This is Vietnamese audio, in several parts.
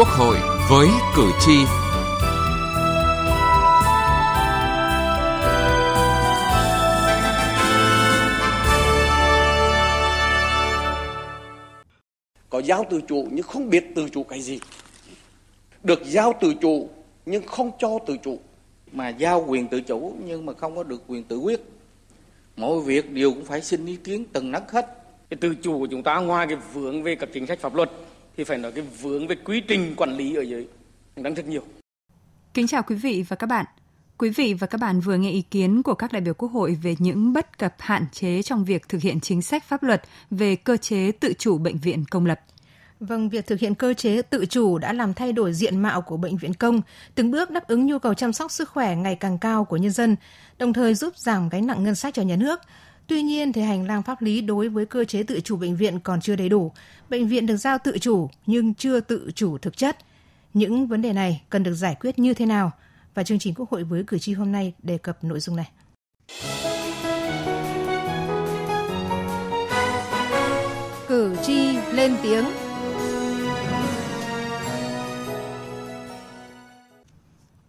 Quốc hội với cử tri. Có giao tự chủ nhưng không biết tự chủ cái gì. Được giao tự chủ nhưng không cho tự chủ. Mà giao quyền tự chủ nhưng mà không có được quyền tự quyết. Mọi việc đều cũng phải xin ý kiến từng nấc hết. Cái tự chủ của chúng ta ngoài cái vướng về các chính sách pháp luật thì phải nói cái vướng về quy trình quản lý ở dưới đang rất nhiều. Kính chào quý vị và các bạn. Quý vị và các bạn vừa nghe ý kiến của các đại biểu Quốc hội về những bất cập hạn chế trong việc thực hiện chính sách pháp luật về cơ chế tự chủ bệnh viện công lập. Vâng, việc thực hiện cơ chế tự chủ đã làm thay đổi diện mạo của bệnh viện công, từng bước đáp ứng nhu cầu chăm sóc sức khỏe ngày càng cao của nhân dân, đồng thời giúp giảm gánh nặng ngân sách cho nhà nước. Tuy nhiên thì hành lang pháp lý đối với cơ chế tự chủ bệnh viện còn chưa đầy đủ. Bệnh viện được giao tự chủ nhưng chưa tự chủ thực chất. Những vấn đề này cần được giải quyết như thế nào? Và chương trình Quốc hội với cử tri hôm nay đề cập nội dung này. Cử tri lên tiếng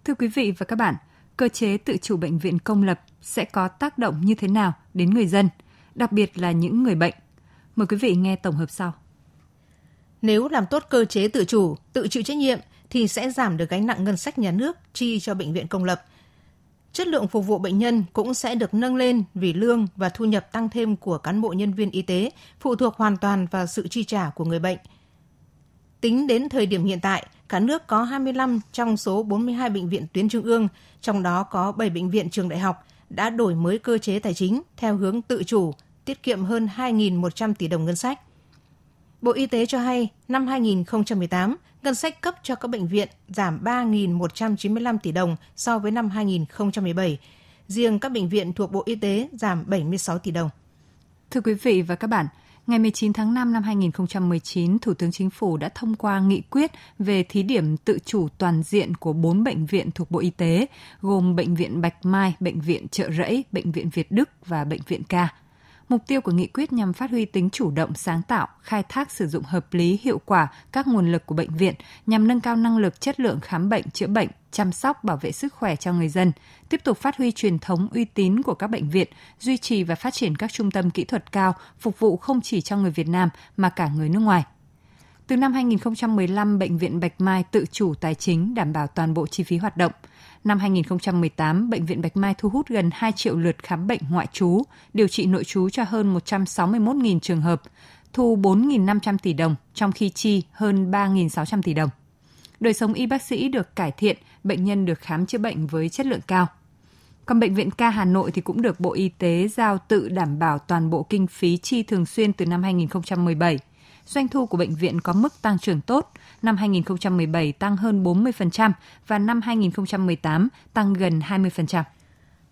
Thưa quý vị và các bạn, cơ chế tự chủ bệnh viện công lập sẽ có tác động như thế nào đến người dân, đặc biệt là những người bệnh. Mời quý vị nghe tổng hợp sau. Nếu làm tốt cơ chế tự chủ, tự chịu trách nhiệm thì sẽ giảm được gánh nặng ngân sách nhà nước chi cho bệnh viện công lập. Chất lượng phục vụ bệnh nhân cũng sẽ được nâng lên vì lương và thu nhập tăng thêm của cán bộ nhân viên y tế phụ thuộc hoàn toàn vào sự chi trả của người bệnh. Tính đến thời điểm hiện tại, cả nước có 25 trong số 42 bệnh viện tuyến trung ương, trong đó có 7 bệnh viện trường đại học đã đổi mới cơ chế tài chính theo hướng tự chủ, tiết kiệm hơn 2.100 tỷ đồng ngân sách. Bộ Y tế cho hay, năm 2018, ngân sách cấp cho các bệnh viện giảm 3.195 tỷ đồng so với năm 2017. Riêng các bệnh viện thuộc Bộ Y tế giảm 76 tỷ đồng. Thưa quý vị và các bạn, ngày 19 tháng 5 năm 2019, Thủ tướng Chính phủ đã thông qua nghị quyết về thí điểm tự chủ toàn diện của 4 bệnh viện thuộc Bộ Y tế, gồm Bệnh viện Bạch Mai, Bệnh viện Trợ Rẫy, Bệnh viện Việt Đức và Bệnh viện Ca. Mục tiêu của nghị quyết nhằm phát huy tính chủ động, sáng tạo, khai thác sử dụng hợp lý, hiệu quả các nguồn lực của bệnh viện nhằm nâng cao năng lực, chất lượng khám bệnh, chữa bệnh, chăm sóc, bảo vệ sức khỏe cho người dân, tiếp tục phát huy truyền thống uy tín của các bệnh viện, duy trì và phát triển các trung tâm kỹ thuật cao, phục vụ không chỉ cho người Việt Nam mà cả người nước ngoài. Từ năm 2015, Bệnh viện Bạch Mai tự chủ tài chính đảm bảo toàn bộ chi phí hoạt động – Năm 2018, Bệnh viện Bạch Mai thu hút gần 2 triệu lượt khám bệnh ngoại trú, điều trị nội trú cho hơn 161.000 trường hợp, thu 4.500 tỷ đồng, trong khi chi hơn 3.600 tỷ đồng. Đời sống y bác sĩ được cải thiện, bệnh nhân được khám chữa bệnh với chất lượng cao. Còn Bệnh viện Ca Hà Nội thì cũng được Bộ Y tế giao tự đảm bảo toàn bộ kinh phí chi thường xuyên từ năm 2017 doanh thu của bệnh viện có mức tăng trưởng tốt, năm 2017 tăng hơn 40% và năm 2018 tăng gần 20%.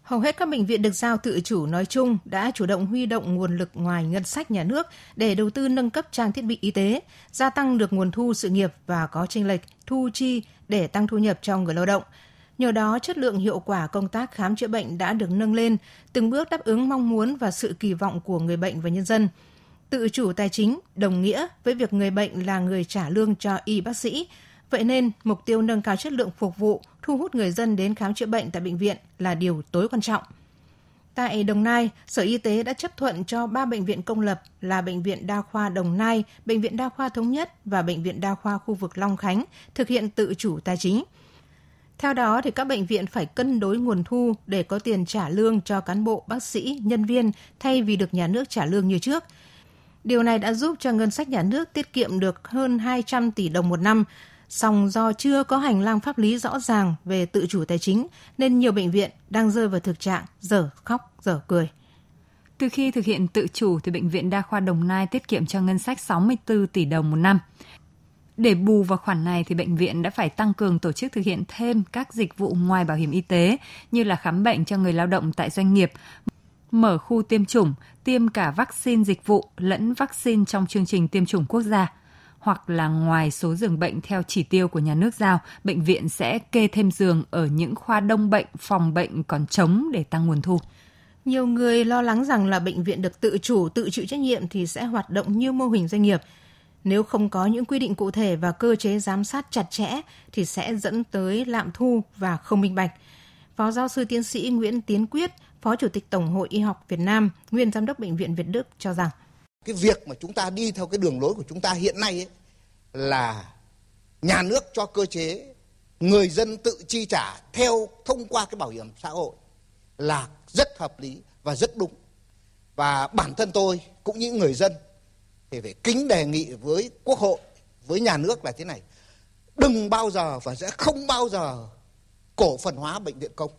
Hầu hết các bệnh viện được giao tự chủ nói chung đã chủ động huy động nguồn lực ngoài ngân sách nhà nước để đầu tư nâng cấp trang thiết bị y tế, gia tăng được nguồn thu sự nghiệp và có chênh lệch thu chi để tăng thu nhập cho người lao động. Nhờ đó, chất lượng hiệu quả công tác khám chữa bệnh đã được nâng lên, từng bước đáp ứng mong muốn và sự kỳ vọng của người bệnh và nhân dân – Tự chủ tài chính đồng nghĩa với việc người bệnh là người trả lương cho y bác sĩ. Vậy nên, mục tiêu nâng cao chất lượng phục vụ, thu hút người dân đến khám chữa bệnh tại bệnh viện là điều tối quan trọng. Tại Đồng Nai, Sở Y tế đã chấp thuận cho 3 bệnh viện công lập là Bệnh viện Đa khoa Đồng Nai, Bệnh viện Đa khoa Thống nhất và Bệnh viện Đa khoa khu vực Long Khánh thực hiện tự chủ tài chính. Theo đó, thì các bệnh viện phải cân đối nguồn thu để có tiền trả lương cho cán bộ, bác sĩ, nhân viên thay vì được nhà nước trả lương như trước – Điều này đã giúp cho ngân sách nhà nước tiết kiệm được hơn 200 tỷ đồng một năm, song do chưa có hành lang pháp lý rõ ràng về tự chủ tài chính nên nhiều bệnh viện đang rơi vào thực trạng dở khóc dở cười. Từ khi thực hiện tự chủ thì bệnh viện Đa khoa Đồng Nai tiết kiệm cho ngân sách 64 tỷ đồng một năm. Để bù vào khoản này thì bệnh viện đã phải tăng cường tổ chức thực hiện thêm các dịch vụ ngoài bảo hiểm y tế như là khám bệnh cho người lao động tại doanh nghiệp, mở khu tiêm chủng, tiêm cả vaccine dịch vụ lẫn vaccine trong chương trình tiêm chủng quốc gia hoặc là ngoài số giường bệnh theo chỉ tiêu của nhà nước giao, bệnh viện sẽ kê thêm giường ở những khoa đông bệnh, phòng bệnh còn trống để tăng nguồn thu. Nhiều người lo lắng rằng là bệnh viện được tự chủ, tự chịu trách nhiệm thì sẽ hoạt động như mô hình doanh nghiệp. Nếu không có những quy định cụ thể và cơ chế giám sát chặt chẽ thì sẽ dẫn tới lạm thu và không minh bạch. Phó giáo sư tiến sĩ Nguyễn Tiến Quyết, Phó Chủ tịch Tổng hội Y học Việt Nam, nguyên giám đốc bệnh viện Việt Đức cho rằng. Cái việc mà chúng ta đi theo cái đường lối của chúng ta hiện nay ấy, là nhà nước cho cơ chế người dân tự chi trả theo thông qua cái bảo hiểm xã hội là rất hợp lý và rất đúng. Và bản thân tôi cũng như người dân thì phải kính đề nghị với quốc hội với nhà nước là thế này. Đừng bao giờ và sẽ không bao giờ cổ phần hóa bệnh viện công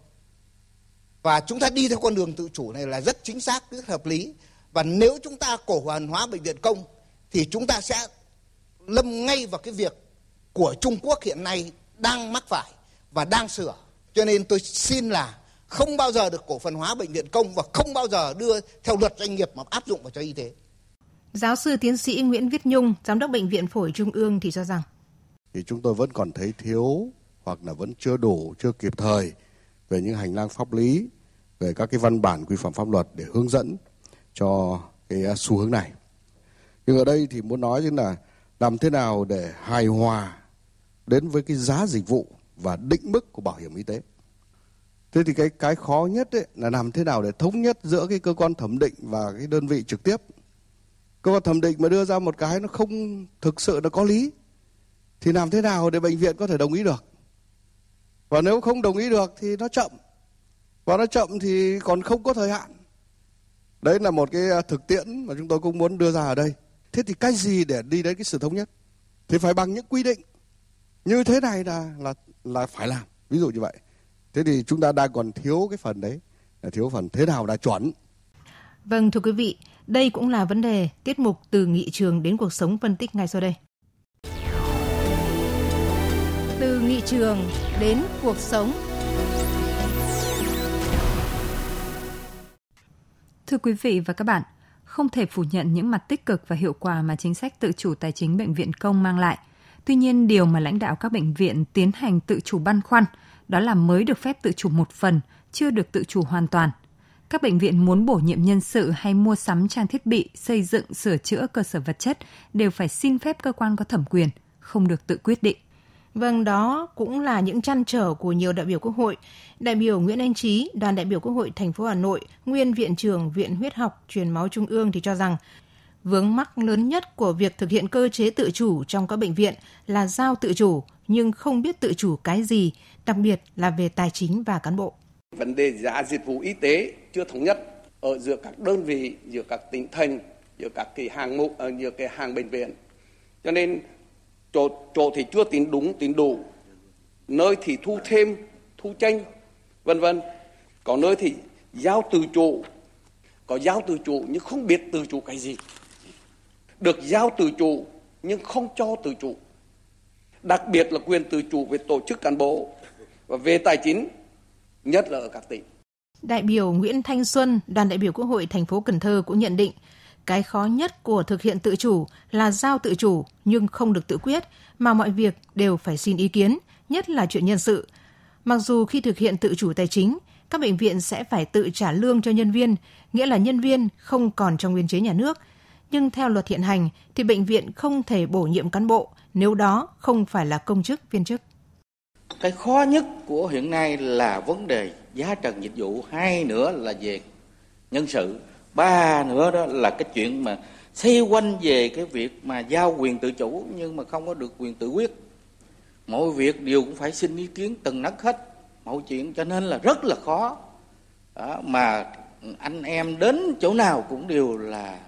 và chúng ta đi theo con đường tự chủ này là rất chính xác rất hợp lý và nếu chúng ta cổ phần hóa bệnh viện công thì chúng ta sẽ lâm ngay vào cái việc của Trung Quốc hiện nay đang mắc phải và đang sửa. Cho nên tôi xin là không bao giờ được cổ phần hóa bệnh viện công và không bao giờ đưa theo luật doanh nghiệp mà áp dụng vào cho y tế. Giáo sư tiến sĩ Nguyễn Viết Nhung, giám đốc bệnh viện phổi Trung ương thì cho rằng thì chúng tôi vẫn còn thấy thiếu hoặc là vẫn chưa đủ, chưa kịp thời về những hành lang pháp lý, về các cái văn bản quy phạm pháp luật để hướng dẫn cho cái xu hướng này. Nhưng ở đây thì muốn nói là làm thế nào để hài hòa đến với cái giá dịch vụ và định mức của bảo hiểm y tế. Thế thì cái cái khó nhất ấy là làm thế nào để thống nhất giữa cái cơ quan thẩm định và cái đơn vị trực tiếp. Cơ quan thẩm định mà đưa ra một cái nó không thực sự nó có lý thì làm thế nào để bệnh viện có thể đồng ý được? Và nếu không đồng ý được thì nó chậm. Và nó chậm thì còn không có thời hạn. Đấy là một cái à, thực tiễn mà chúng tôi cũng muốn đưa ra ở đây. Thế thì cái gì để đi đến cái sự thống nhất? Thì phải bằng những quy định như thế này là là là phải làm. Ví dụ như vậy. Thế thì chúng ta đang còn thiếu cái phần đấy, là thiếu phần thế nào là chuẩn. Vâng thưa quý vị, đây cũng là vấn đề tiết mục từ nghị trường đến cuộc sống phân tích ngay sau đây. Từ nghị trường đến cuộc sống Thưa quý vị và các bạn, không thể phủ nhận những mặt tích cực và hiệu quả mà chính sách tự chủ tài chính bệnh viện công mang lại. Tuy nhiên, điều mà lãnh đạo các bệnh viện tiến hành tự chủ băn khoăn đó là mới được phép tự chủ một phần, chưa được tự chủ hoàn toàn. Các bệnh viện muốn bổ nhiệm nhân sự hay mua sắm trang thiết bị, xây dựng, sửa chữa cơ sở vật chất đều phải xin phép cơ quan có thẩm quyền, không được tự quyết định. Vâng, đó cũng là những chăn trở của nhiều đại biểu Quốc hội. Đại biểu Nguyễn Anh Trí, đoàn đại biểu Quốc hội thành phố Hà Nội, nguyên viện trưởng Viện Huyết học Truyền máu Trung ương thì cho rằng vướng mắc lớn nhất của việc thực hiện cơ chế tự chủ trong các bệnh viện là giao tự chủ nhưng không biết tự chủ cái gì, đặc biệt là về tài chính và cán bộ. Vấn đề giá dịch vụ y tế chưa thống nhất ở giữa các đơn vị, giữa các tỉnh thành, giữa các cái hàng mục, ở giữa cái hàng bệnh viện. Cho nên chỗ chỗ thì chưa tính đúng tính đủ. Nơi thì thu thêm thu tranh vân vân. Có nơi thì giao từ chủ có giao từ chủ nhưng không biết từ chủ cái gì. Được giao từ chủ nhưng không cho từ chủ đặc biệt là quyền tự chủ về tổ chức cán bộ và về tài chính nhất là ở các tỉnh. Đại biểu Nguyễn Thanh Xuân, đoàn đại biểu Quốc hội thành phố Cần Thơ cũng nhận định cái khó nhất của thực hiện tự chủ là giao tự chủ nhưng không được tự quyết, mà mọi việc đều phải xin ý kiến, nhất là chuyện nhân sự. Mặc dù khi thực hiện tự chủ tài chính, các bệnh viện sẽ phải tự trả lương cho nhân viên, nghĩa là nhân viên không còn trong biên chế nhà nước. Nhưng theo luật hiện hành thì bệnh viện không thể bổ nhiệm cán bộ nếu đó không phải là công chức viên chức. Cái khó nhất của hiện nay là vấn đề giá trần dịch vụ, hai nữa là về nhân sự ba nữa đó là cái chuyện mà xoay quanh về cái việc mà giao quyền tự chủ nhưng mà không có được quyền tự quyết. Mọi việc đều cũng phải xin ý kiến từng nấc hết mọi chuyện cho nên là rất là khó. Đó, mà anh em đến chỗ nào cũng đều là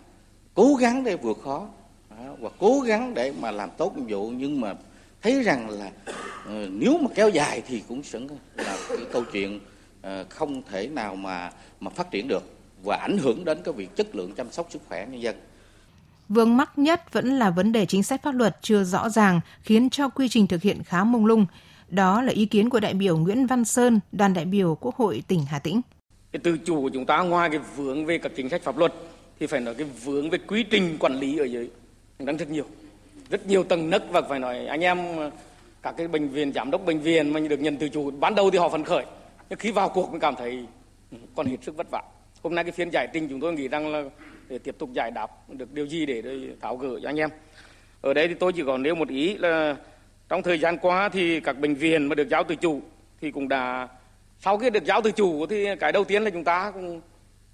cố gắng để vượt khó. Đó, và cố gắng để mà làm tốt nhiệm vụ nhưng mà thấy rằng là uh, nếu mà kéo dài thì cũng sẽ là cái câu chuyện uh, không thể nào mà mà phát triển được và ảnh hưởng đến cái việc chất lượng chăm sóc sức khỏe nhân dân. Vướng mắc nhất vẫn là vấn đề chính sách pháp luật chưa rõ ràng khiến cho quy trình thực hiện khá mông lung. Đó là ý kiến của đại biểu Nguyễn Văn Sơn, đoàn đại biểu Quốc hội tỉnh Hà Tĩnh. Cái tự chủ của chúng ta ngoài cái vướng về các chính sách pháp luật thì phải nói cái vướng về quy trình quản lý ở dưới đang rất nhiều. Rất nhiều tầng nấc và phải nói anh em các cái bệnh viện, giám đốc bệnh viện mà được nhận tự chủ ban đầu thì họ phấn khởi. Nhưng khi vào cuộc mới cảm thấy còn hết sức vất vả hôm nay cái phiên giải trình chúng tôi nghĩ rằng là để tiếp tục giải đáp được điều gì để tháo gỡ cho anh em. Ở đây thì tôi chỉ còn nêu một ý là trong thời gian qua thì các bệnh viện mà được giao tự chủ thì cũng đã, sau khi được giao tự chủ thì cái đầu tiên là chúng ta cũng,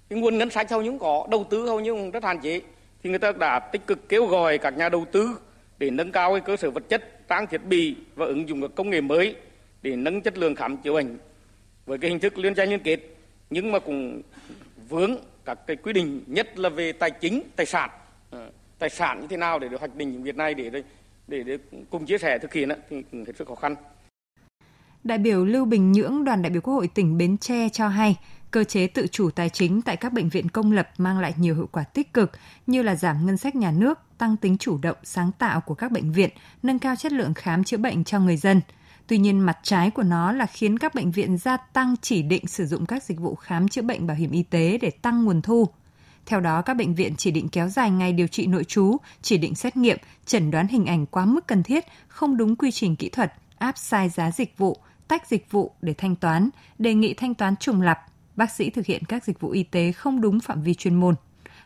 cái nguồn ngân sách hầu như có, đầu tư hầu như cũng rất hạn chế. Thì người ta đã tích cực kêu gọi các nhà đầu tư để nâng cao cái cơ sở vật chất, trang thiết bị và ứng dụng các công nghệ mới để nâng chất lượng khám chữa bệnh. Với cái hình thức liên doanh liên kết, nhưng mà cũng vướng các cái quy định nhất là về tài chính tài sản ờ, tài sản như thế nào để được hoạch định việc này để để để cùng chia sẻ thực hiện thì cũng hết sức khó khăn Đại biểu Lưu Bình Nhưỡng, đoàn đại biểu Quốc hội tỉnh Bến Tre cho hay, cơ chế tự chủ tài chính tại các bệnh viện công lập mang lại nhiều hiệu quả tích cực như là giảm ngân sách nhà nước, tăng tính chủ động, sáng tạo của các bệnh viện, nâng cao chất lượng khám chữa bệnh cho người dân. Tuy nhiên, mặt trái của nó là khiến các bệnh viện gia tăng chỉ định sử dụng các dịch vụ khám chữa bệnh bảo hiểm y tế để tăng nguồn thu. Theo đó, các bệnh viện chỉ định kéo dài ngày điều trị nội trú, chỉ định xét nghiệm, chẩn đoán hình ảnh quá mức cần thiết, không đúng quy trình kỹ thuật, áp sai giá dịch vụ, tách dịch vụ để thanh toán, đề nghị thanh toán trùng lặp, bác sĩ thực hiện các dịch vụ y tế không đúng phạm vi chuyên môn,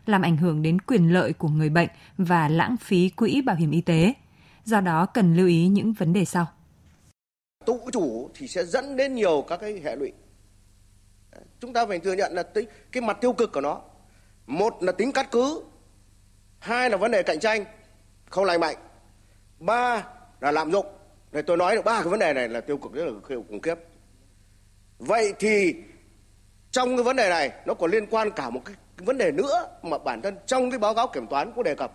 làm ảnh hưởng đến quyền lợi của người bệnh và lãng phí quỹ bảo hiểm y tế. Do đó cần lưu ý những vấn đề sau. Tự chủ thì sẽ dẫn đến nhiều các cái hệ lụy. Chúng ta phải thừa nhận là tính cái mặt tiêu cực của nó. Một là tính cắt cứ, hai là vấn đề cạnh tranh không lành mạnh, ba là lạm dụng để tôi nói được ba cái vấn đề này là tiêu cực rất là khủng khiếp. Vậy thì trong cái vấn đề này nó còn liên quan cả một cái vấn đề nữa mà bản thân trong cái báo cáo kiểm toán cũng đề cập.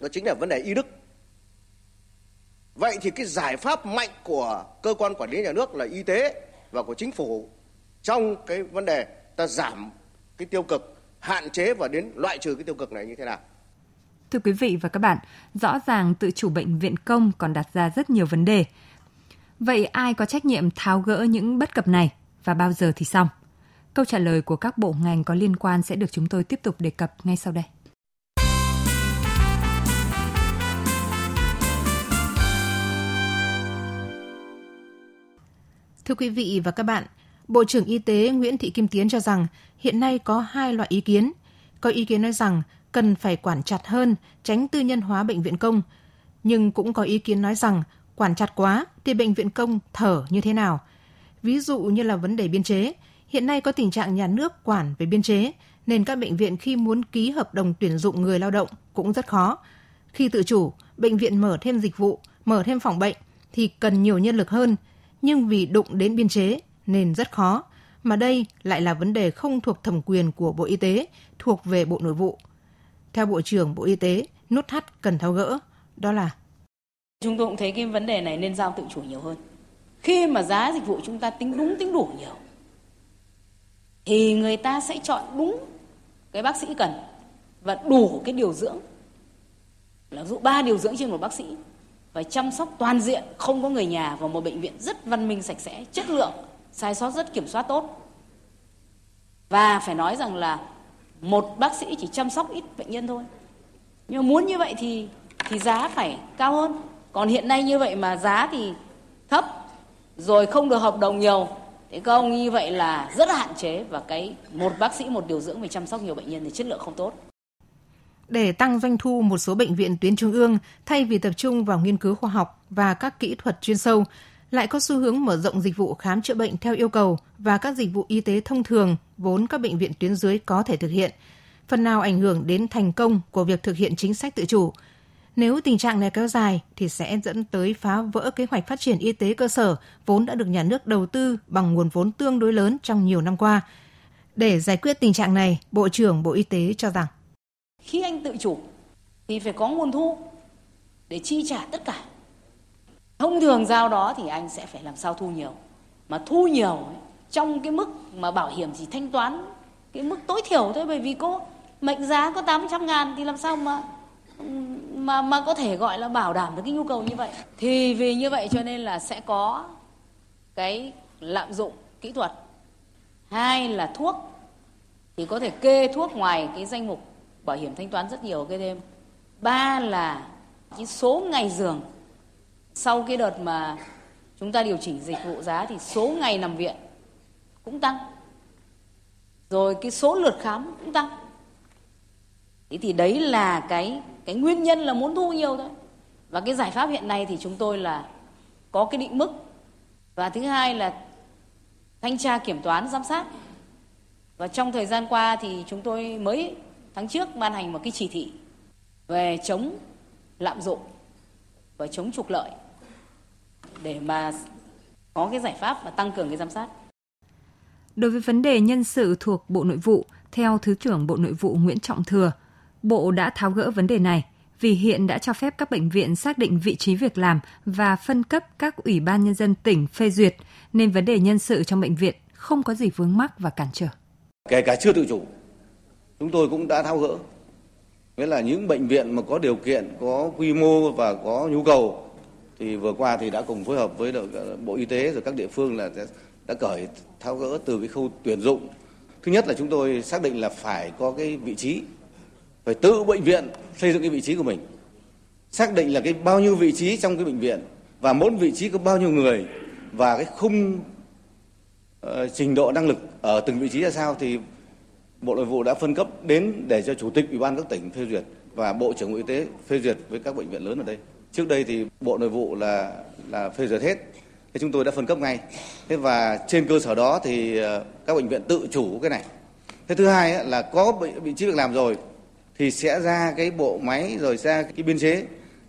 Đó chính là vấn đề y đức. Vậy thì cái giải pháp mạnh của cơ quan quản lý nhà nước là y tế và của chính phủ trong cái vấn đề ta giảm cái tiêu cực, hạn chế và đến loại trừ cái tiêu cực này như thế nào? Thưa quý vị và các bạn, rõ ràng tự chủ bệnh viện công còn đặt ra rất nhiều vấn đề. Vậy ai có trách nhiệm tháo gỡ những bất cập này và bao giờ thì xong? Câu trả lời của các bộ ngành có liên quan sẽ được chúng tôi tiếp tục đề cập ngay sau đây. Thưa quý vị và các bạn, Bộ trưởng Y tế Nguyễn Thị Kim Tiến cho rằng hiện nay có hai loại ý kiến. Có ý kiến nói rằng cần phải quản chặt hơn, tránh tư nhân hóa bệnh viện công. Nhưng cũng có ý kiến nói rằng quản chặt quá thì bệnh viện công thở như thế nào. Ví dụ như là vấn đề biên chế, hiện nay có tình trạng nhà nước quản về biên chế, nên các bệnh viện khi muốn ký hợp đồng tuyển dụng người lao động cũng rất khó. Khi tự chủ, bệnh viện mở thêm dịch vụ, mở thêm phòng bệnh thì cần nhiều nhân lực hơn, nhưng vì đụng đến biên chế nên rất khó. Mà đây lại là vấn đề không thuộc thẩm quyền của Bộ Y tế, thuộc về Bộ Nội vụ. Theo Bộ trưởng Bộ Y tế, nút thắt cần tháo gỡ, đó là Chúng tôi cũng thấy cái vấn đề này nên giao tự chủ nhiều hơn. Khi mà giá dịch vụ chúng ta tính đúng tính đủ nhiều thì người ta sẽ chọn đúng cái bác sĩ cần và đủ cái điều dưỡng là dụ ba điều dưỡng trên một bác sĩ phải chăm sóc toàn diện, không có người nhà vào một bệnh viện rất văn minh, sạch sẽ, chất lượng, sai sót rất kiểm soát tốt. Và phải nói rằng là một bác sĩ chỉ chăm sóc ít bệnh nhân thôi. Nhưng muốn như vậy thì thì giá phải cao hơn. Còn hiện nay như vậy mà giá thì thấp, rồi không được hợp đồng nhiều. Thế các ông như vậy là rất hạn chế và cái một bác sĩ, một điều dưỡng phải chăm sóc nhiều bệnh nhân thì chất lượng không tốt để tăng doanh thu một số bệnh viện tuyến trung ương thay vì tập trung vào nghiên cứu khoa học và các kỹ thuật chuyên sâu lại có xu hướng mở rộng dịch vụ khám chữa bệnh theo yêu cầu và các dịch vụ y tế thông thường vốn các bệnh viện tuyến dưới có thể thực hiện, phần nào ảnh hưởng đến thành công của việc thực hiện chính sách tự chủ. Nếu tình trạng này kéo dài thì sẽ dẫn tới phá vỡ kế hoạch phát triển y tế cơ sở vốn đã được nhà nước đầu tư bằng nguồn vốn tương đối lớn trong nhiều năm qua. Để giải quyết tình trạng này, Bộ trưởng Bộ Y tế cho rằng khi anh tự chủ thì phải có nguồn thu để chi trả tất cả. Thông thường giao đó thì anh sẽ phải làm sao thu nhiều. Mà thu nhiều ấy, trong cái mức mà bảo hiểm chỉ thanh toán cái mức tối thiểu thôi bởi vì có mệnh giá có 800 ngàn thì làm sao mà mà mà có thể gọi là bảo đảm được cái nhu cầu như vậy. Thì vì như vậy cho nên là sẽ có cái lạm dụng kỹ thuật. Hai là thuốc thì có thể kê thuốc ngoài cái danh mục bảo hiểm thanh toán rất nhiều cái thêm ba là cái số ngày giường. Sau cái đợt mà chúng ta điều chỉnh dịch vụ giá thì số ngày nằm viện cũng tăng. Rồi cái số lượt khám cũng tăng. Thế thì đấy là cái cái nguyên nhân là muốn thu nhiều thôi. Và cái giải pháp hiện nay thì chúng tôi là có cái định mức. Và thứ hai là thanh tra kiểm toán, giám sát. Và trong thời gian qua thì chúng tôi mới tháng trước ban hành một cái chỉ thị về chống lạm dụng và chống trục lợi để mà có cái giải pháp và tăng cường cái giám sát. Đối với vấn đề nhân sự thuộc Bộ Nội vụ, theo Thứ trưởng Bộ Nội vụ Nguyễn Trọng Thừa, Bộ đã tháo gỡ vấn đề này vì hiện đã cho phép các bệnh viện xác định vị trí việc làm và phân cấp các ủy ban nhân dân tỉnh phê duyệt, nên vấn đề nhân sự trong bệnh viện không có gì vướng mắc và cản trở. Kể cả chưa tự chủ, chúng tôi cũng đã tháo gỡ. Nghĩa là những bệnh viện mà có điều kiện, có quy mô và có nhu cầu thì vừa qua thì đã cùng phối hợp với ờ, Bộ Y tế rồi các địa phương là đã cởi tháo gỡ từ cái khâu tuyển dụng. Thứ nhất là chúng tôi xác định là phải có cái vị trí, phải tự bệnh viện xây dựng cái vị trí của mình. Xác định là cái bao nhiêu vị trí trong cái bệnh viện và mỗi vị trí có bao nhiêu người và cái khung uh, trình độ năng lực ở từng vị trí là sao thì Bộ Nội vụ đã phân cấp đến để cho chủ tịch Ủy ban các tỉnh phê duyệt và Bộ trưởng Bộ Y tế phê duyệt với các bệnh viện lớn ở đây. Trước đây thì Bộ Nội vụ là là phê duyệt hết. Thế chúng tôi đã phân cấp ngay. Thế và trên cơ sở đó thì ờ, các bệnh viện tự chủ cái này. Thế thứ hai là có vị trí việc làm rồi thì sẽ ra cái bộ máy, rồi ra cái biên chế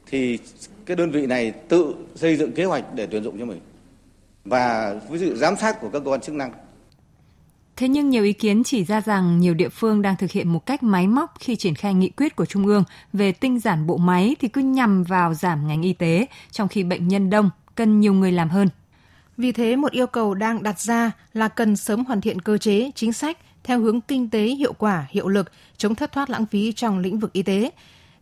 thì cái đơn vị này tự xây dựng kế hoạch để tuyển dụng cho mình và với sự giám sát của các cơ quan chức năng Thế nhưng nhiều ý kiến chỉ ra rằng nhiều địa phương đang thực hiện một cách máy móc khi triển khai nghị quyết của Trung ương về tinh giản bộ máy thì cứ nhằm vào giảm ngành y tế, trong khi bệnh nhân đông, cần nhiều người làm hơn. Vì thế, một yêu cầu đang đặt ra là cần sớm hoàn thiện cơ chế, chính sách theo hướng kinh tế hiệu quả, hiệu lực, chống thất thoát lãng phí trong lĩnh vực y tế.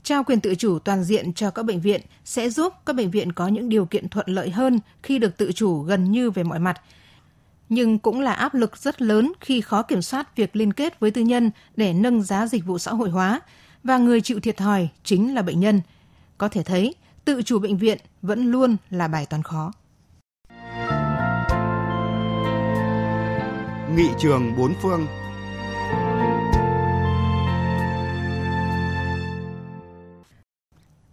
Trao quyền tự chủ toàn diện cho các bệnh viện sẽ giúp các bệnh viện có những điều kiện thuận lợi hơn khi được tự chủ gần như về mọi mặt – nhưng cũng là áp lực rất lớn khi khó kiểm soát việc liên kết với tư nhân để nâng giá dịch vụ xã hội hóa và người chịu thiệt thòi chính là bệnh nhân. Có thể thấy, tự chủ bệnh viện vẫn luôn là bài toán khó. Nghị trường bốn phương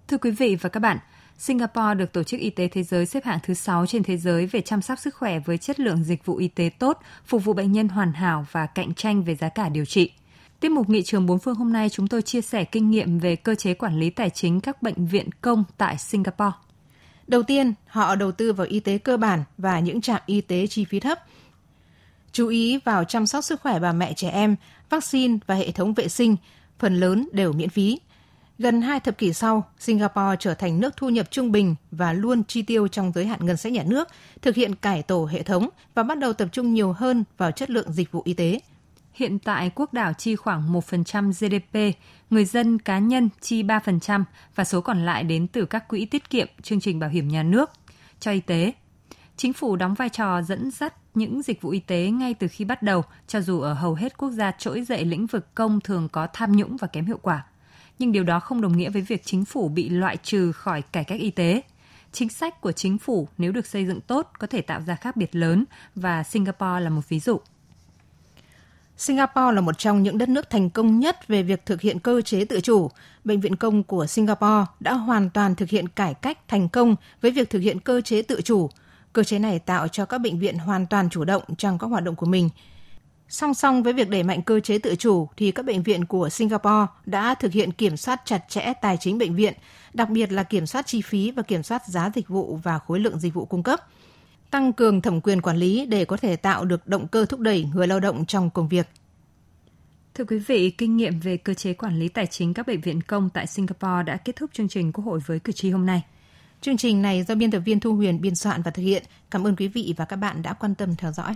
Thưa quý vị và các bạn, Singapore được Tổ chức Y tế Thế giới xếp hạng thứ 6 trên thế giới về chăm sóc sức khỏe với chất lượng dịch vụ y tế tốt, phục vụ bệnh nhân hoàn hảo và cạnh tranh về giá cả điều trị. Tiếp mục nghị trường bốn phương hôm nay chúng tôi chia sẻ kinh nghiệm về cơ chế quản lý tài chính các bệnh viện công tại Singapore. Đầu tiên, họ đầu tư vào y tế cơ bản và những trạm y tế chi phí thấp. Chú ý vào chăm sóc sức khỏe bà mẹ trẻ em, vaccine và hệ thống vệ sinh, phần lớn đều miễn phí – Gần hai thập kỷ sau, Singapore trở thành nước thu nhập trung bình và luôn chi tiêu trong giới hạn ngân sách nhà nước, thực hiện cải tổ hệ thống và bắt đầu tập trung nhiều hơn vào chất lượng dịch vụ y tế. Hiện tại quốc đảo chi khoảng 1% GDP, người dân cá nhân chi 3% và số còn lại đến từ các quỹ tiết kiệm, chương trình bảo hiểm nhà nước cho y tế. Chính phủ đóng vai trò dẫn dắt những dịch vụ y tế ngay từ khi bắt đầu, cho dù ở hầu hết quốc gia trỗi dậy lĩnh vực công thường có tham nhũng và kém hiệu quả nhưng điều đó không đồng nghĩa với việc chính phủ bị loại trừ khỏi cải cách y tế. Chính sách của chính phủ nếu được xây dựng tốt có thể tạo ra khác biệt lớn và Singapore là một ví dụ. Singapore là một trong những đất nước thành công nhất về việc thực hiện cơ chế tự chủ. Bệnh viện công của Singapore đã hoàn toàn thực hiện cải cách thành công với việc thực hiện cơ chế tự chủ. Cơ chế này tạo cho các bệnh viện hoàn toàn chủ động trong các hoạt động của mình, Song song với việc đẩy mạnh cơ chế tự chủ thì các bệnh viện của Singapore đã thực hiện kiểm soát chặt chẽ tài chính bệnh viện, đặc biệt là kiểm soát chi phí và kiểm soát giá dịch vụ và khối lượng dịch vụ cung cấp. Tăng cường thẩm quyền quản lý để có thể tạo được động cơ thúc đẩy người lao động trong công việc. Thưa quý vị, kinh nghiệm về cơ chế quản lý tài chính các bệnh viện công tại Singapore đã kết thúc chương trình Quốc hội với cử tri hôm nay. Chương trình này do biên tập viên Thu Huyền biên soạn và thực hiện. Cảm ơn quý vị và các bạn đã quan tâm theo dõi.